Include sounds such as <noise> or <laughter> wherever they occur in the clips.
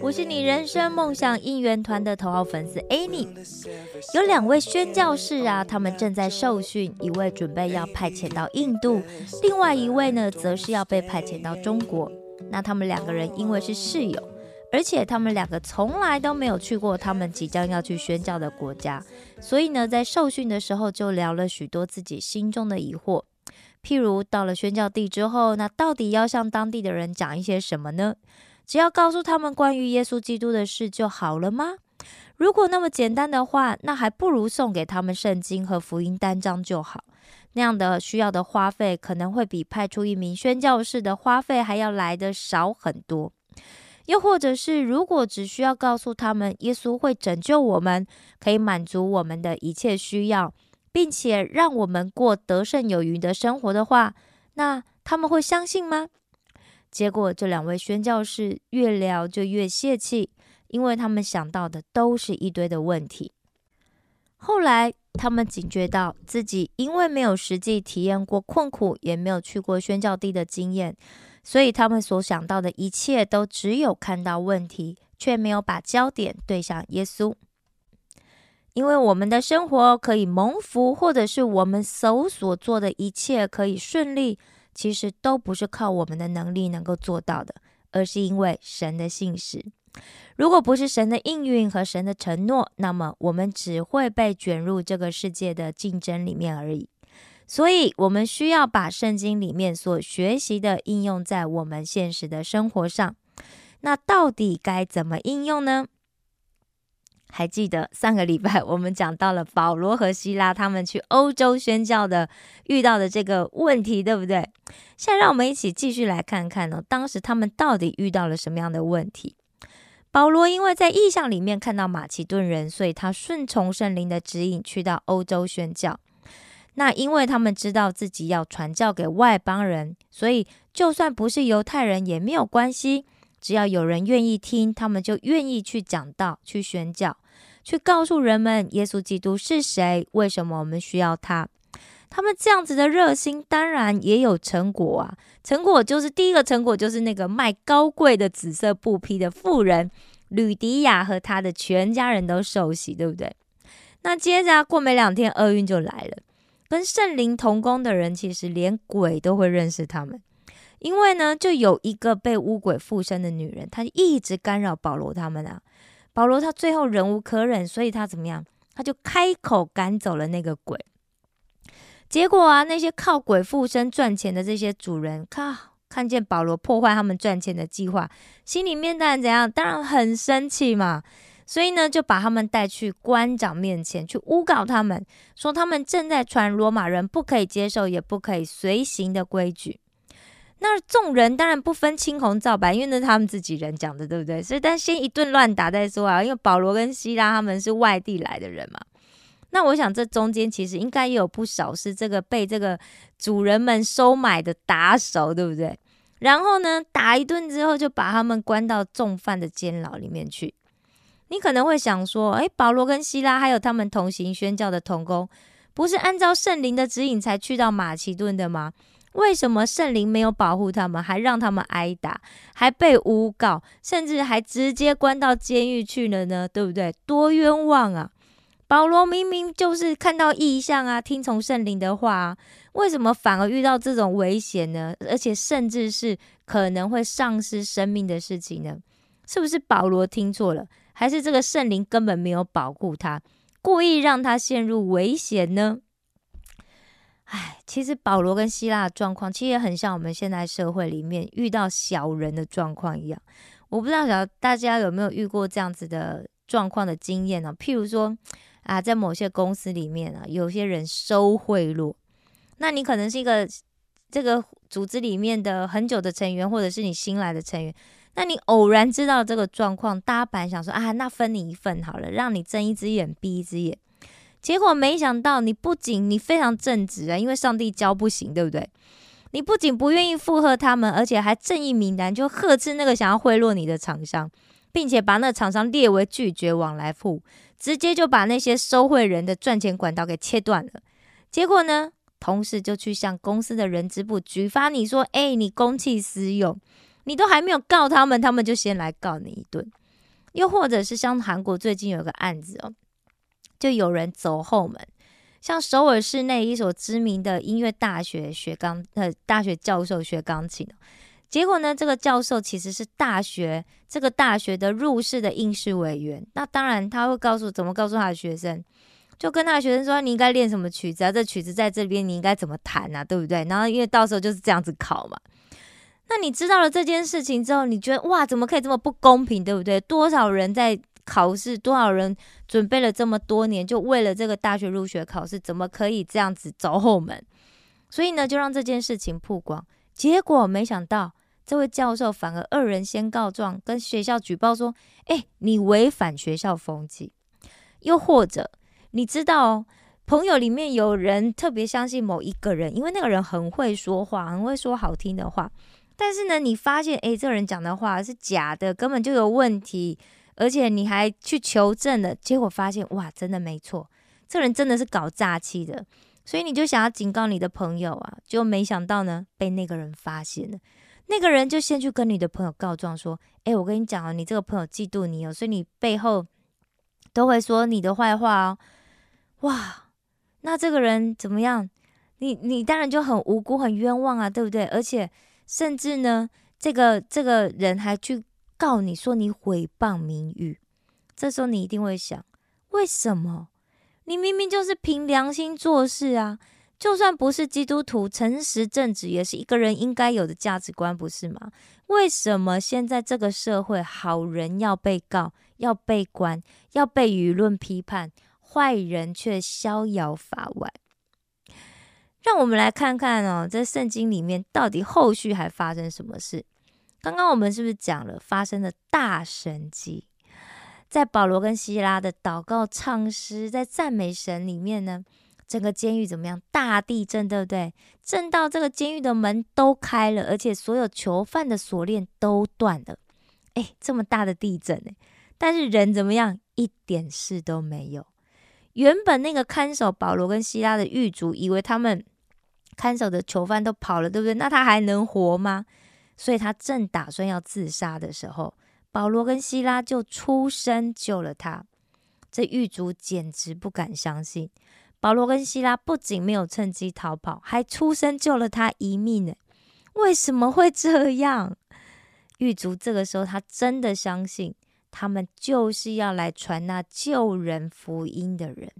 我是你人生梦想应援团的头号粉丝 Annie。有两位宣教士啊，他们正在受训，一位准备要派遣到印度，另外一位呢，则是要被派遣到中国。那他们两个人因为是室友，而且他们两个从来都没有去过他们即将要去宣教的国家，所以呢，在受训的时候就聊了许多自己心中的疑惑。譬如到了宣教地之后，那到底要向当地的人讲一些什么呢？只要告诉他们关于耶稣基督的事就好了吗？如果那么简单的话，那还不如送给他们圣经和福音单张就好。那样的需要的花费可能会比派出一名宣教士的花费还要来的少很多。又或者是，如果只需要告诉他们耶稣会拯救我们，可以满足我们的一切需要，并且让我们过得胜有余的生活的话，那他们会相信吗？结果这两位宣教士越聊就越泄气，因为他们想到的都是一堆的问题。后来他们警觉到自己因为没有实际体验过困苦，也没有去过宣教地的经验，所以他们所想到的一切都只有看到问题，却没有把焦点对向耶稣。因为我们的生活可以蒙福，或者是我们手所做的一切可以顺利，其实都不是靠我们的能力能够做到的，而是因为神的信实。如果不是神的应允和神的承诺，那么我们只会被卷入这个世界的竞争里面而已。所以，我们需要把圣经里面所学习的应用在我们现实的生活上。那到底该怎么应用呢？还记得上个礼拜我们讲到了保罗和希拉他们去欧洲宣教的遇到的这个问题，对不对？现在让我们一起继续来看看呢，当时他们到底遇到了什么样的问题？保罗因为在意象里面看到马其顿人，所以他顺从圣灵的指引去到欧洲宣教。那因为他们知道自己要传教给外邦人，所以就算不是犹太人也没有关系。只要有人愿意听，他们就愿意去讲道、去宣教、去告诉人们耶稣基督是谁，为什么我们需要他。他们这样子的热心，当然也有成果啊。成果就是第一个成果，就是那个卖高贵的紫色布匹的妇人吕迪亚和她的全家人都受洗，对不对？那接着过没两天，厄运就来了。跟圣灵同工的人，其实连鬼都会认识他们。因为呢，就有一个被巫鬼附身的女人，她一直干扰保罗他们啊。保罗他最后忍无可忍，所以他怎么样？他就开口赶走了那个鬼。结果啊，那些靠鬼附身赚钱的这些主人，靠看见保罗破坏他们赚钱的计划，心里面当然怎样？当然很生气嘛。所以呢，就把他们带去官长面前去诬告他们，说他们正在传罗马人不可以接受也不可以随行的规矩。那众人当然不分青红皂白，因为那是他们自己人讲的，对不对？所以，但先一顿乱打再说啊。因为保罗跟希拉他们是外地来的人嘛。那我想这中间其实应该也有不少是这个被这个主人们收买的打手，对不对？然后呢，打一顿之后就把他们关到重犯的监牢里面去。你可能会想说，诶，保罗跟希拉还有他们同行宣教的同工，不是按照圣灵的指引才去到马其顿的吗？为什么圣灵没有保护他们，还让他们挨打，还被诬告，甚至还直接关到监狱去了呢？对不对？多冤枉啊！保罗明明就是看到异象啊，听从圣灵的话啊，为什么反而遇到这种危险呢？而且甚至是可能会丧失生命的事情呢？是不是保罗听错了，还是这个圣灵根本没有保护他，故意让他陷入危险呢？唉，其实保罗跟希腊的状况，其实也很像我们现在社会里面遇到小人的状况一样。我不知道小大家有没有遇过这样子的状况的经验呢？譬如说啊，在某些公司里面啊，有些人收贿赂，那你可能是一个这个组织里面的很久的成员，或者是你新来的成员，那你偶然知道这个状况，大家本来想说啊，那分你一份好了，让你睁一只眼闭一只眼。结果没想到，你不仅你非常正直啊，因为上帝教不行，对不对？你不仅不愿意附和他们，而且还正义名单就呵斥那个想要贿赂你的厂商，并且把那厂商列为拒绝往来户，直接就把那些收贿人的赚钱管道给切断了。结果呢，同事就去向公司的人资部举发你说：“哎，你公器私用，你都还没有告他们，他们就先来告你一顿。”又或者是像韩国最近有个案子哦，就有人走后门。像首尔市内一所知名的音乐大学学钢呃大学教授学钢琴，结果呢，这个教授其实是大学这个大学的入室的应试委员。那当然他会告诉怎么告诉他的学生，就跟他的学生说你应该练什么曲子啊，这曲子在这边你应该怎么弹啊，对不对？然后因为到时候就是这样子考嘛。那你知道了这件事情之后，你觉得哇，怎么可以这么不公平，对不对？多少人在。考试多少人准备了这么多年，就为了这个大学入学考试，怎么可以这样子走后门？所以呢，就让这件事情曝光。结果没想到，这位教授反而二人先告状，跟学校举报说：“哎，你违反学校风气。”又或者，你知道，朋友里面有人特别相信某一个人，因为那个人很会说话，很会说好听的话。但是呢，你发现，哎，这个人讲的话是假的，根本就有问题。而且你还去求证了，结果发现哇，真的没错，这人真的是搞诈欺的，所以你就想要警告你的朋友啊，就没想到呢，被那个人发现了。那个人就先去跟你的朋友告状说：“哎，我跟你讲哦，你这个朋友嫉妒你哦，所以你背后都会说你的坏话哦。”哇，那这个人怎么样？你你当然就很无辜、很冤枉啊，对不对？而且甚至呢，这个这个人还去。告你说你毁谤名誉，这时候你一定会想：为什么？你明明就是凭良心做事啊！就算不是基督徒，诚实正直也是一个人应该有的价值观，不是吗？为什么现在这个社会，好人要被告、要被关、要被舆论批判，坏人却逍遥法外？让我们来看看哦，在圣经里面到底后续还发生什么事？刚刚我们是不是讲了发生的大神迹？在保罗跟希拉的祷告、唱诗、在赞美神里面呢？整个监狱怎么样？大地震，对不对？震到这个监狱的门都开了，而且所有囚犯的锁链都断了。哎，这么大的地震哎！但是人怎么样？一点事都没有。原本那个看守保罗跟希拉的狱卒以为他们看守的囚犯都跑了，对不对？那他还能活吗？所以他正打算要自杀的时候，保罗跟希拉就出声救了他。这狱卒简直不敢相信，保罗跟希拉不仅没有趁机逃跑，还出声救了他一命呢。为什么会这样？狱卒这个时候他真的相信，他们就是要来传那救人福音的人，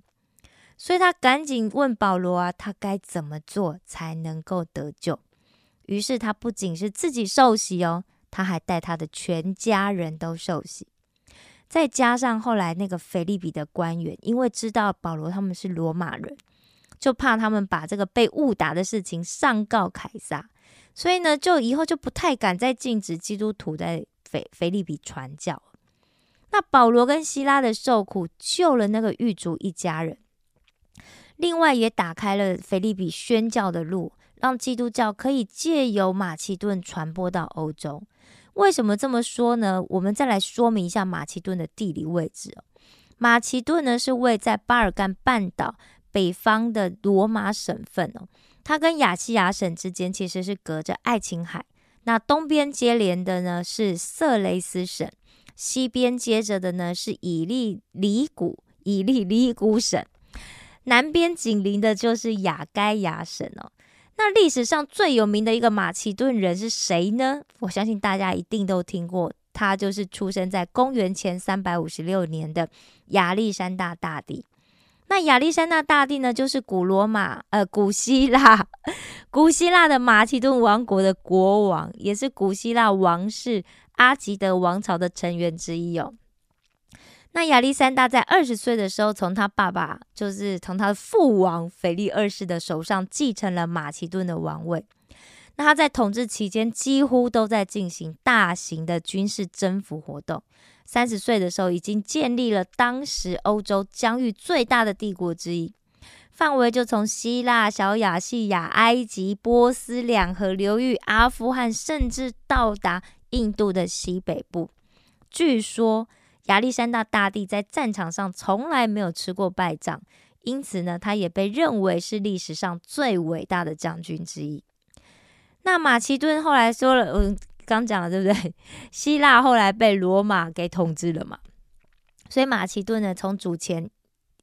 所以他赶紧问保罗啊，他该怎么做才能够得救？于是他不仅是自己受洗哦，他还带他的全家人都受洗。再加上后来那个腓利比的官员，因为知道保罗他们是罗马人，就怕他们把这个被误打的事情上告凯撒，所以呢，就以后就不太敢再禁止基督徒在腓腓利比传教。那保罗跟希拉的受苦，救了那个狱卒一家人，另外也打开了腓利比宣教的路。让基督教可以借由马其顿传播到欧洲。为什么这么说呢？我们再来说明一下马其顿的地理位置哦。马其顿呢是位在巴尔干半岛北方的罗马省份哦。它跟亚细亚省之间其实是隔着爱琴海。那东边接连的呢是色雷斯省，西边接着的呢是以利里古以利里古省，南边紧邻的就是亚该亚省哦。那历史上最有名的一个马其顿人是谁呢？我相信大家一定都听过，他就是出生在公元前三百五十六年的亚历山大大帝。那亚历山大大帝呢，就是古罗马呃古希腊 <laughs> 古希腊的马其顿王国的国王，也是古希腊王室阿吉德王朝的成员之一哦。那亚历山大在二十岁的时候，从他爸爸，就是从他的父王腓力二世的手上继承了马其顿的王位。那他在统治期间几乎都在进行大型的军事征服活动。三十岁的时候，已经建立了当时欧洲疆域最大的帝国之一，范围就从希腊、小亚细亚、埃及、波斯两河流域、阿富汗，甚至到达印度的西北部。据说亚历山大大帝在战场上从来没有吃过败仗，因此呢，他也被认为是历史上最伟大的将军之一。那马其顿后来说了，嗯。刚讲了对不对？<laughs> 希腊后来被罗马给统治了嘛，所以马其顿呢，从主前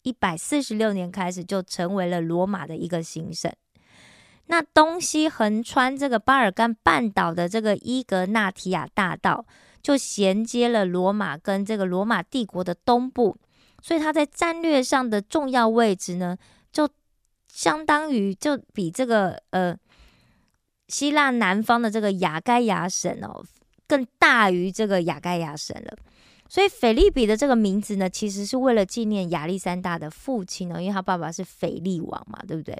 一百四十六年开始就成为了罗马的一个行省。那东西横穿这个巴尔干半岛的这个伊格纳提亚大道，就衔接了罗马跟这个罗马帝国的东部，所以它在战略上的重要位置呢，就相当于就比这个呃。希腊南方的这个雅盖亚省哦，更大于这个雅盖亚省了。所以腓利比的这个名字呢，其实是为了纪念亚历山大的父亲呢，因为他爸爸是腓力王嘛，对不对？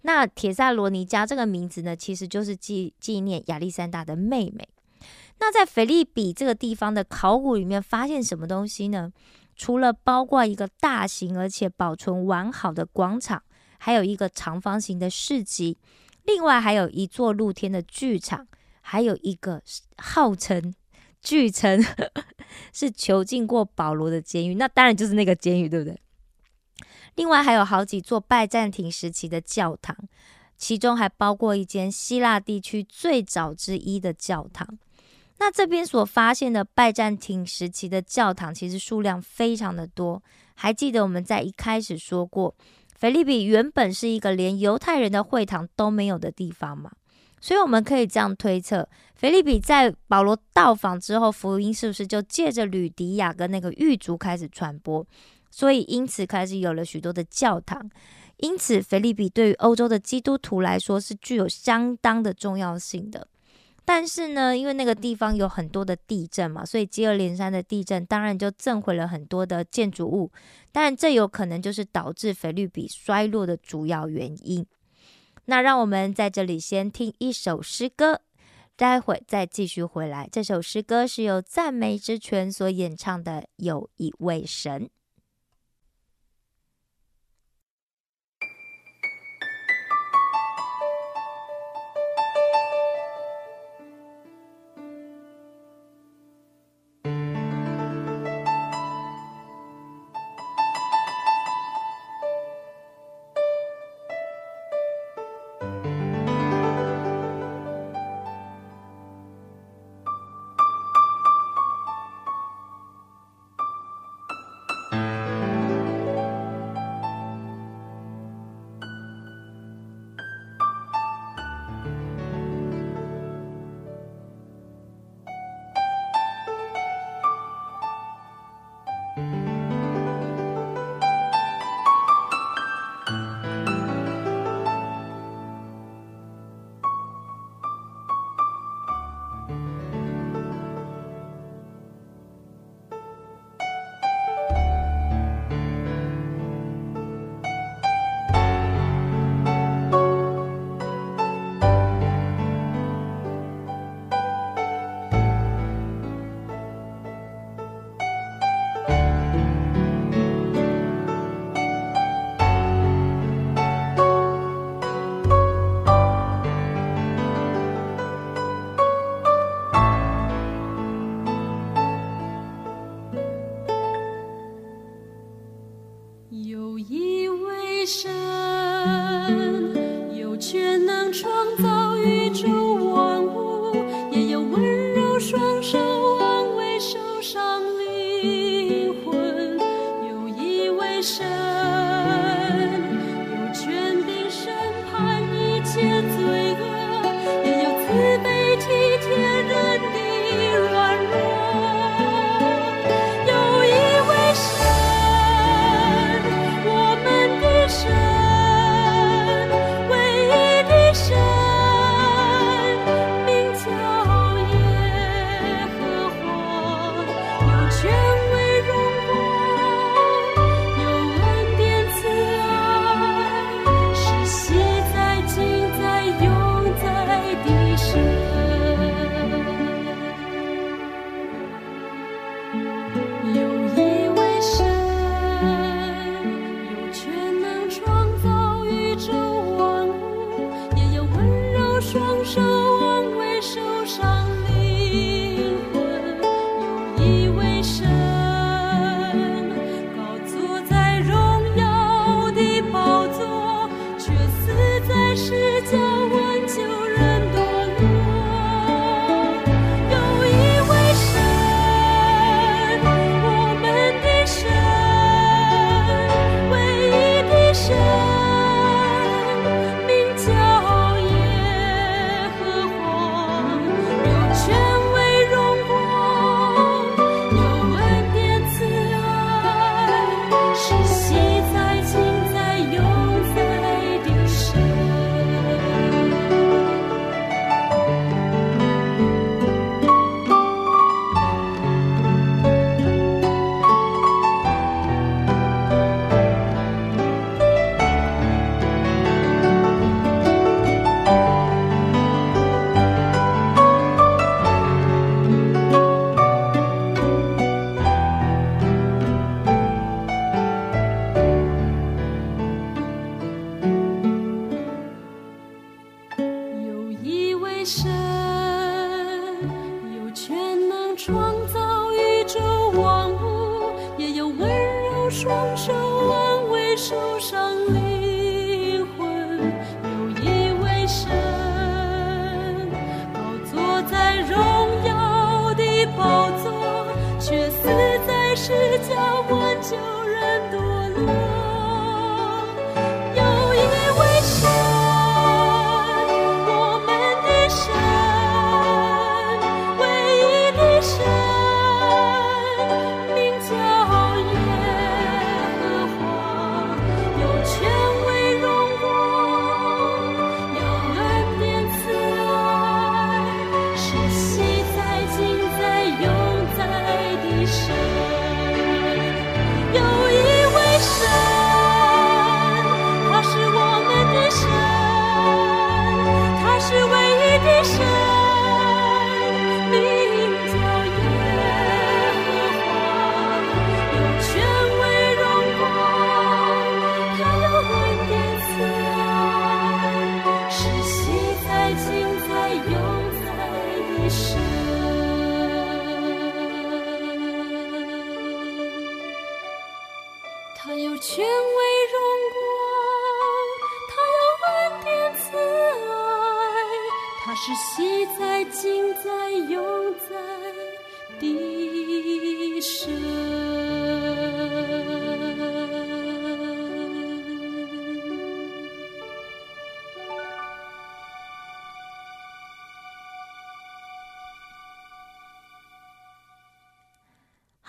那铁萨罗尼加这个名字呢，其实就是纪纪念亚历山大的妹妹。那在腓利比这个地方的考古里面发现什么东西呢？除了包括一个大型而且保存完好的广场，还有一个长方形的市集。另外还有一座露天的剧场，还有一个号称据称 <laughs> 是囚禁过保罗的监狱，那当然就是那个监狱，对不对？另外还有好几座拜占庭时期的教堂，其中还包括一间希腊地区最早之一的教堂。那这边所发现的拜占庭时期的教堂，其实数量非常的多。还记得我们在一开始说过。腓利比原本是一个连犹太人的会堂都没有的地方嘛，所以我们可以这样推测：腓利比在保罗到访之后，福音是不是就借着吕迪亚跟那个狱卒开始传播？所以因此开始有了许多的教堂。因此，腓利比对于欧洲的基督徒来说是具有相当的重要性的。但是呢，因为那个地方有很多的地震嘛，所以接二连三的地震当然就震毁了很多的建筑物。当然，这有可能就是导致菲律宾衰落的主要原因。那让我们在这里先听一首诗歌，待会再继续回来。这首诗歌是由赞美之泉所演唱的《有一位神》。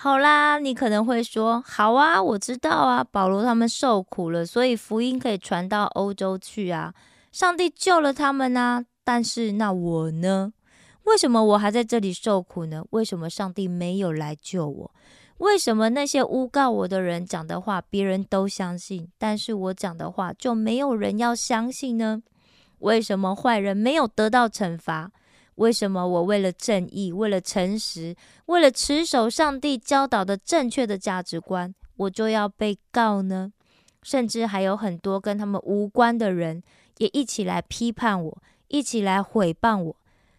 好啦，你可能会说，好啊，我知道啊，保罗他们受苦了，所以福音可以传到欧洲去啊，上帝救了他们啊。但是那我呢？为什么我还在这里受苦呢？为什么上帝没有来救我？为什么那些诬告我的人讲的话，别人都相信，但是我讲的话就没有人要相信呢？为什么坏人没有得到惩罚？为什么我为了正义、为了诚实、为了持守上帝教导的正确的价值观，我就要被告呢？甚至还有很多跟他们无关的人也一起来批判我，一起来毁谤我。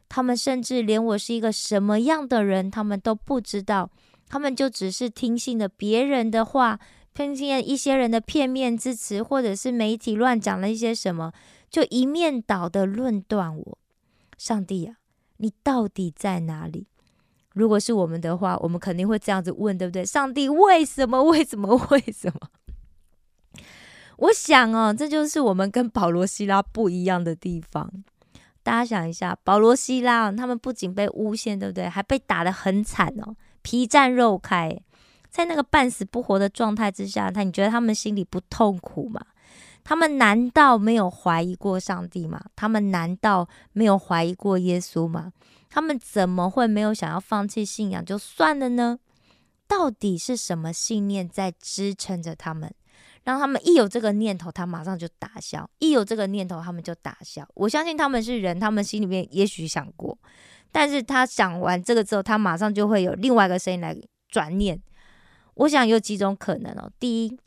他们甚至连我是一个什么样的人，他们都不知道。他们就只是听信了别人的话，听信了一些人的片面之词，或者是媒体乱讲了一些什么，就一面倒的论断我。上帝呀！你到底在哪里？如果是我们的话，我们肯定会这样子问，对不对？上帝，为什么？为什么？<laughs> 为什么？我想哦，这就是我们跟保罗、希拉不一样的地方。大家想一下，保罗、希拉他们不仅被诬陷，对不对？还被打得很惨哦，皮绽肉开，在那个半死不活的状态之下，他你觉得他们心里不痛苦吗？他们难道没有怀疑过上帝吗？他们难道没有怀疑过耶稣吗？他们怎么会没有想要放弃信仰就算了呢？到底是什么信念在支撑着他们，让他们一有这个念头，他马上就打消；一有这个念头，他们就打消。我相信他们是人，他们心里面也许想过，但是他想完这个之后，他马上就会有另外一个声音来转念。我想有几种可能哦，第一。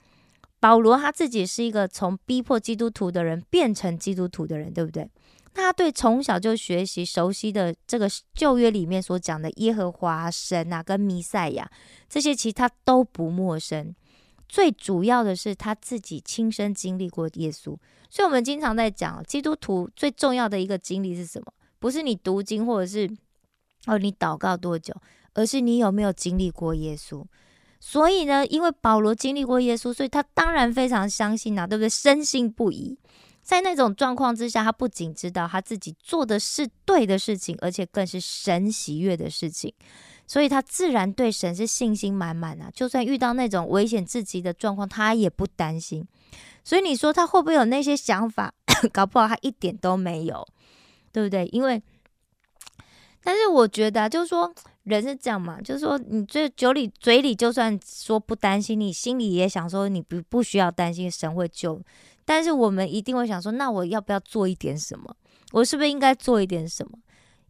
保罗他自己是一个从逼迫基督徒的人变成基督徒的人，对不对？那他对从小就学习熟悉的这个旧约里面所讲的耶和华神啊，跟弥赛亚这些，其实他都不陌生。最主要的是他自己亲身经历过耶稣，所以我们经常在讲基督徒最重要的一个经历是什么？不是你读经或者是哦你祷告多久，而是你有没有经历过耶稣。所以呢，因为保罗经历过耶稣，所以他当然非常相信啊，对不对？深信不疑。在那种状况之下，他不仅知道他自己做的是对的事情，而且更是神喜悦的事情，所以他自然对神是信心满满啊。就算遇到那种危险至极的状况，他也不担心。所以你说他会不会有那些想法？<coughs> 搞不好他一点都没有，对不对？因为，但是我觉得就是说。人是这样嘛，就是说，你这酒里嘴里就算说不担心，你心里也想说你不不需要担心神会救，但是我们一定会想说，那我要不要做一点什么？我是不是应该做一点什么？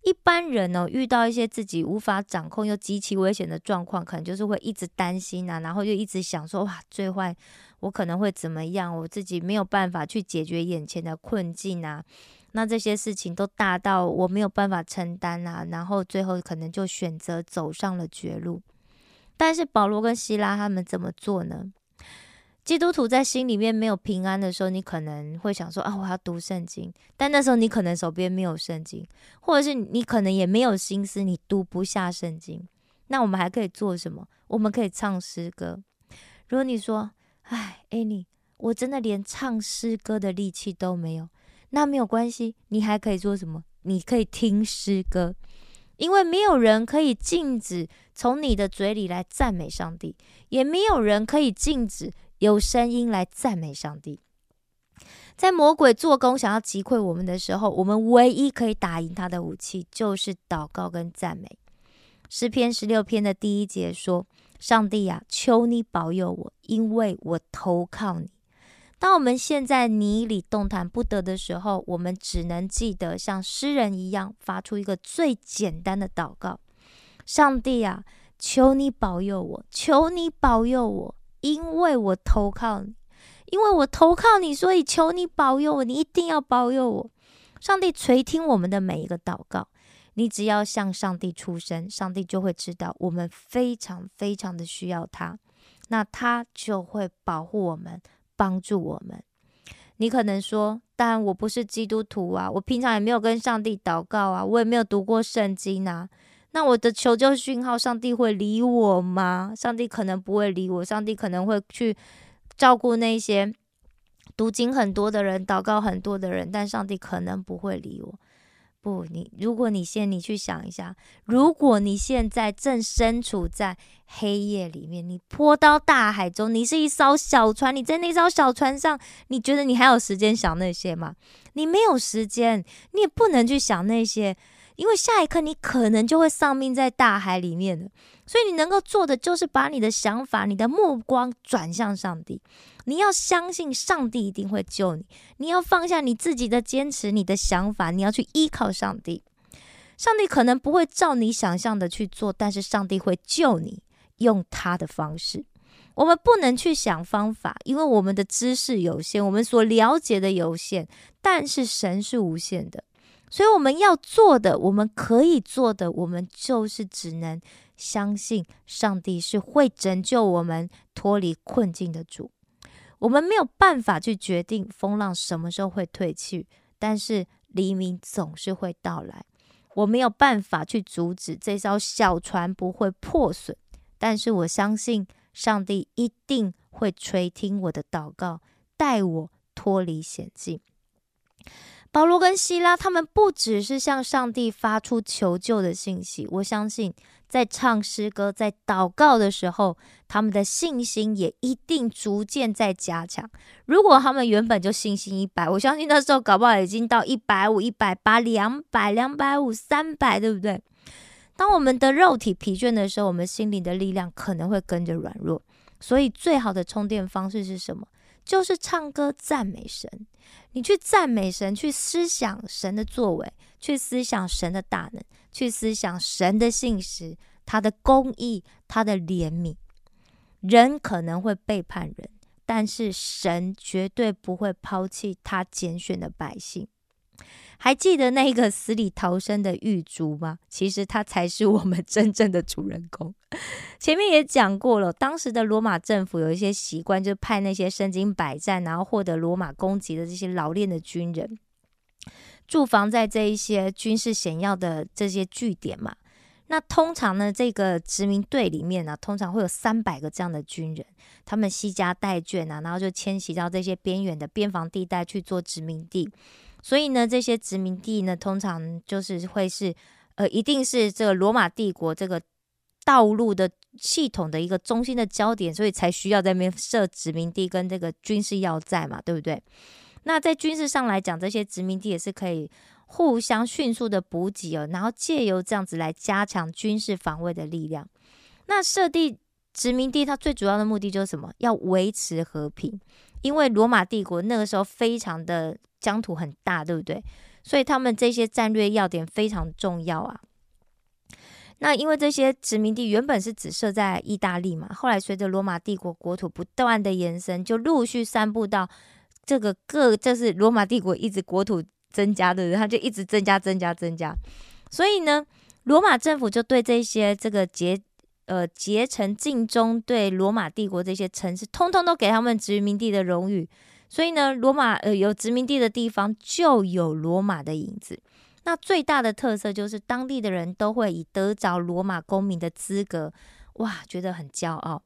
一般人呢，遇到一些自己无法掌控又极其危险的状况，可能就是会一直担心啊，然后就一直想说，哇，最坏我可能会怎么样？我自己没有办法去解决眼前的困境啊。那这些事情都大到我没有办法承担啊，然后最后可能就选择走上了绝路。但是保罗跟希拉他们怎么做呢？基督徒在心里面没有平安的时候，你可能会想说啊，我要读圣经。但那时候你可能手边没有圣经，或者是你可能也没有心思，你读不下圣经。那我们还可以做什么？我们可以唱诗歌。如果你说，哎艾尼我真的连唱诗歌的力气都没有，那没有关系，你还可以做什么？你可以听诗歌，因为没有人可以禁止从你的嘴里来赞美上帝，也没有人可以禁止有声音来赞美上帝。在魔鬼做工想要击溃我们的时候，我们唯一可以打赢他的武器就是祷告跟赞美。诗篇十六篇的第一节说：“上帝呀，求你保佑我，因为我投靠你。”当我们陷在泥里动弹不得的时候，我们只能记得像诗人一样，发出一个最简单的祷告：“上帝啊，求你保佑我，求你保佑我，因为我投靠你，因为我投靠你，所以求你保佑我，你一定要保佑我。”上帝垂听我们的每一个祷告，你只要向上帝出声，上帝就会知道我们非常非常的需要他，那他就会保护我们。帮助我们。你可能说，但我不是基督徒啊，我平常也没有跟上帝祷告啊，我也没有读过圣经啊。那我的求救讯号，上帝会理我吗？上帝可能不会理我，上帝可能会去照顾那些读经很多的人、祷告很多的人，但上帝可能不会理我。不，你如果你现你去想一下，如果你现在正身处在黑夜里面，你泼到大海中，你是一艘小船，你在那艘小船上，你觉得你还有时间想那些吗？你没有时间，你也不能去想那些。因为下一刻你可能就会丧命在大海里面了，所以你能够做的就是把你的想法、你的目光转向上帝。你要相信上帝一定会救你，你要放下你自己的坚持、你的想法，你要去依靠上帝。上帝可能不会照你想象的去做，但是上帝会救你，用他的方式。我们不能去想方法，因为我们的知识有限，我们所了解的有限，但是神是无限的。所以我们要做的，我们可以做的，我们就是只能相信上帝是会拯救我们脱离困境的主。我们没有办法去决定风浪什么时候会退去，但是黎明总是会到来。我没有办法去阻止这艘小船不会破损，但是我相信上帝一定会垂听我的祷告，带我脱离险境。保罗跟希拉，他们不只是向上帝发出求救的信息，我相信在唱诗歌、在祷告的时候，他们的信心也一定逐渐在加强。如果他们原本就信心一百，我相信那时候搞不好已经到一百五、一百八、两百、两百五、三百，对不对？当我们的肉体疲倦的时候，我们心灵的力量可能会跟着软弱。所以，最好的充电方式是什么？就是唱歌赞美神，你去赞美神，去思想神的作为，去思想神的大能，去思想神的信实，他的公义，他的怜悯。人可能会背叛人，但是神绝对不会抛弃他拣选的百姓。还记得那个死里逃生的狱卒吗？其实他才是我们真正的主人公。<laughs> 前面也讲过了，当时的罗马政府有一些习惯，就派那些身经百战，然后获得罗马攻击的这些老练的军人，驻防在这一些军事险要的这些据点嘛。那通常呢，这个殖民队里面呢，通常会有三百个这样的军人，他们惜家带眷啊，然后就迁徙到这些边远的边防地带去做殖民地。所以呢，这些殖民地呢，通常就是会是，呃，一定是这个罗马帝国这个道路的系统的一个中心的焦点，所以才需要在那边设殖民地跟这个军事要塞嘛，对不对？那在军事上来讲，这些殖民地也是可以互相迅速的补给哦，然后借由这样子来加强军事防卫的力量。那设地殖民地，它最主要的目的就是什么？要维持和平，因为罗马帝国那个时候非常的。疆土很大，对不对？所以他们这些战略要点非常重要啊。那因为这些殖民地原本是只设在意大利嘛，后来随着罗马帝国国土不断的延伸，就陆续散布到这个各，就是罗马帝国一直国土增加的人，他就一直增加、增加、增加。所以呢，罗马政府就对这些这个结呃结成尽忠，对罗马帝国这些城市，通通都给他们殖民地的荣誉。所以呢，罗马呃有殖民地的地方就有罗马的影子。那最大的特色就是当地的人都会以得着罗马公民的资格，哇，觉得很骄傲。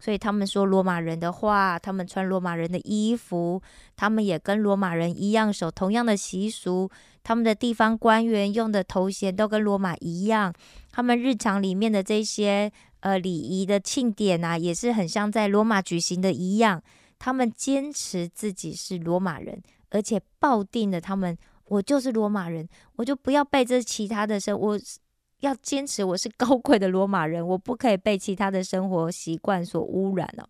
所以他们说罗马人的话，他们穿罗马人的衣服，他们也跟罗马人一样守同样的习俗，他们的地方官员用的头衔都跟罗马一样，他们日常里面的这些呃礼仪的庆典啊，也是很像在罗马举行的一样。他们坚持自己是罗马人，而且抱定了他们，我就是罗马人，我就不要被这其他的生我。要坚持我是高贵的罗马人，我不可以被其他的生活习惯所污染了。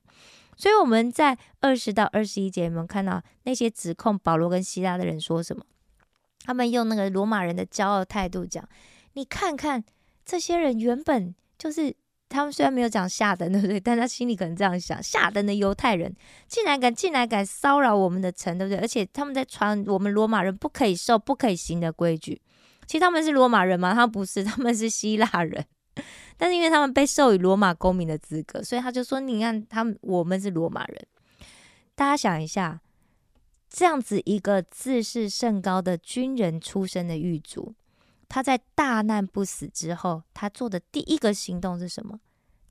所以我们在二十到二十一节，我们看到那些指控保罗跟希拉的人说什么？他们用那个罗马人的骄傲态度讲：“你看看这些人，原本就是他们虽然没有讲下等，<laughs> 对不对？但他心里可能这样想：下等的犹太人竟然敢进来敢骚扰我们的城，对不对？而且他们在传我们罗马人不可以受、不可以行的规矩。”其实他们是罗马人吗？他不是，他们是希腊人。但是因为他们被授予罗马公民的资格，所以他就说：“你看，他们我们是罗马人。”大家想一下，这样子一个自视甚高的军人出身的狱卒，他在大难不死之后，他做的第一个行动是什么？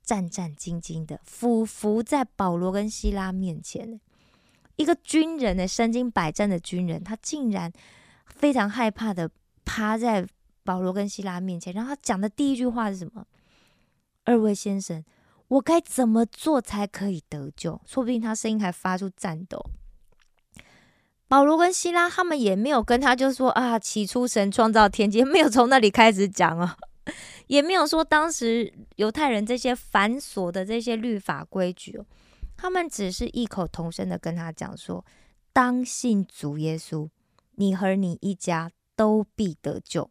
战战兢兢的俯伏在保罗跟希拉面前。一个军人的身经百战的军人，他竟然非常害怕的。趴在保罗跟希拉面前，然后他讲的第一句话是什么？二位先生，我该怎么做才可以得救？说不定他声音还发出颤抖。保罗跟希拉他们也没有跟他就说啊，起初神创造天界，<laughs> 没有从那里开始讲啊，也没有说当时犹太人这些繁琐的这些律法规矩哦，他们只是异口同声的跟他讲说，当信主耶稣，你和你一家。都必得救。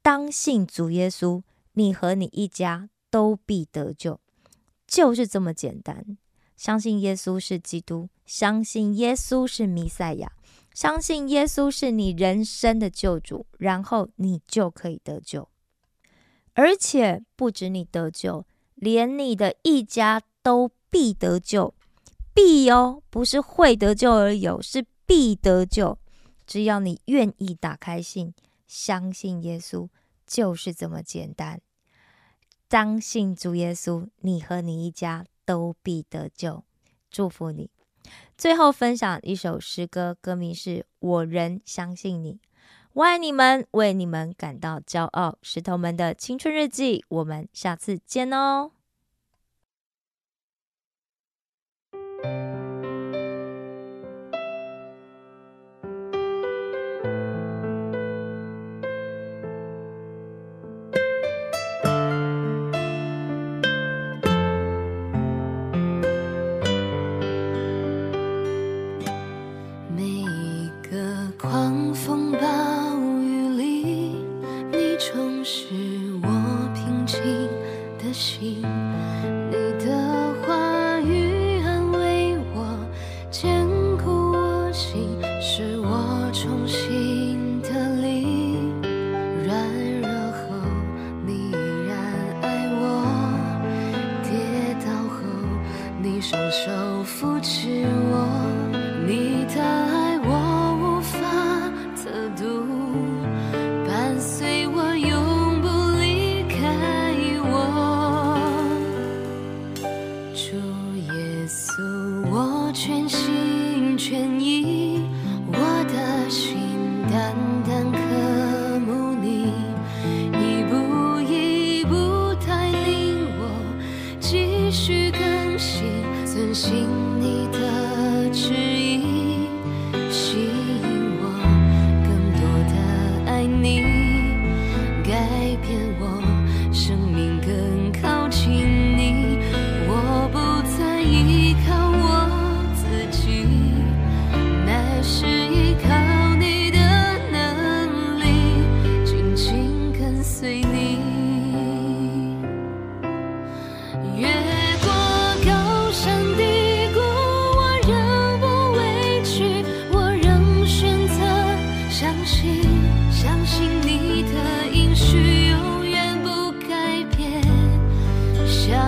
当信主耶稣，你和你一家都必得救，就是这么简单。相信耶稣是基督，相信耶稣是弥赛亚，相信耶稣是你人生的救主，然后你就可以得救。而且不止你得救，连你的一家都必得救。必哦，不是会得救而有，是必得救。只要你愿意打开信，相信耶稣，就是这么简单。当信主耶稣，你和你一家都必得救。祝福你。最后分享一首诗歌，歌名是《我仍相信你》。我爱你们，为你们感到骄傲。石头们的青春日记，我们下次见哦。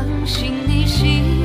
相信你心。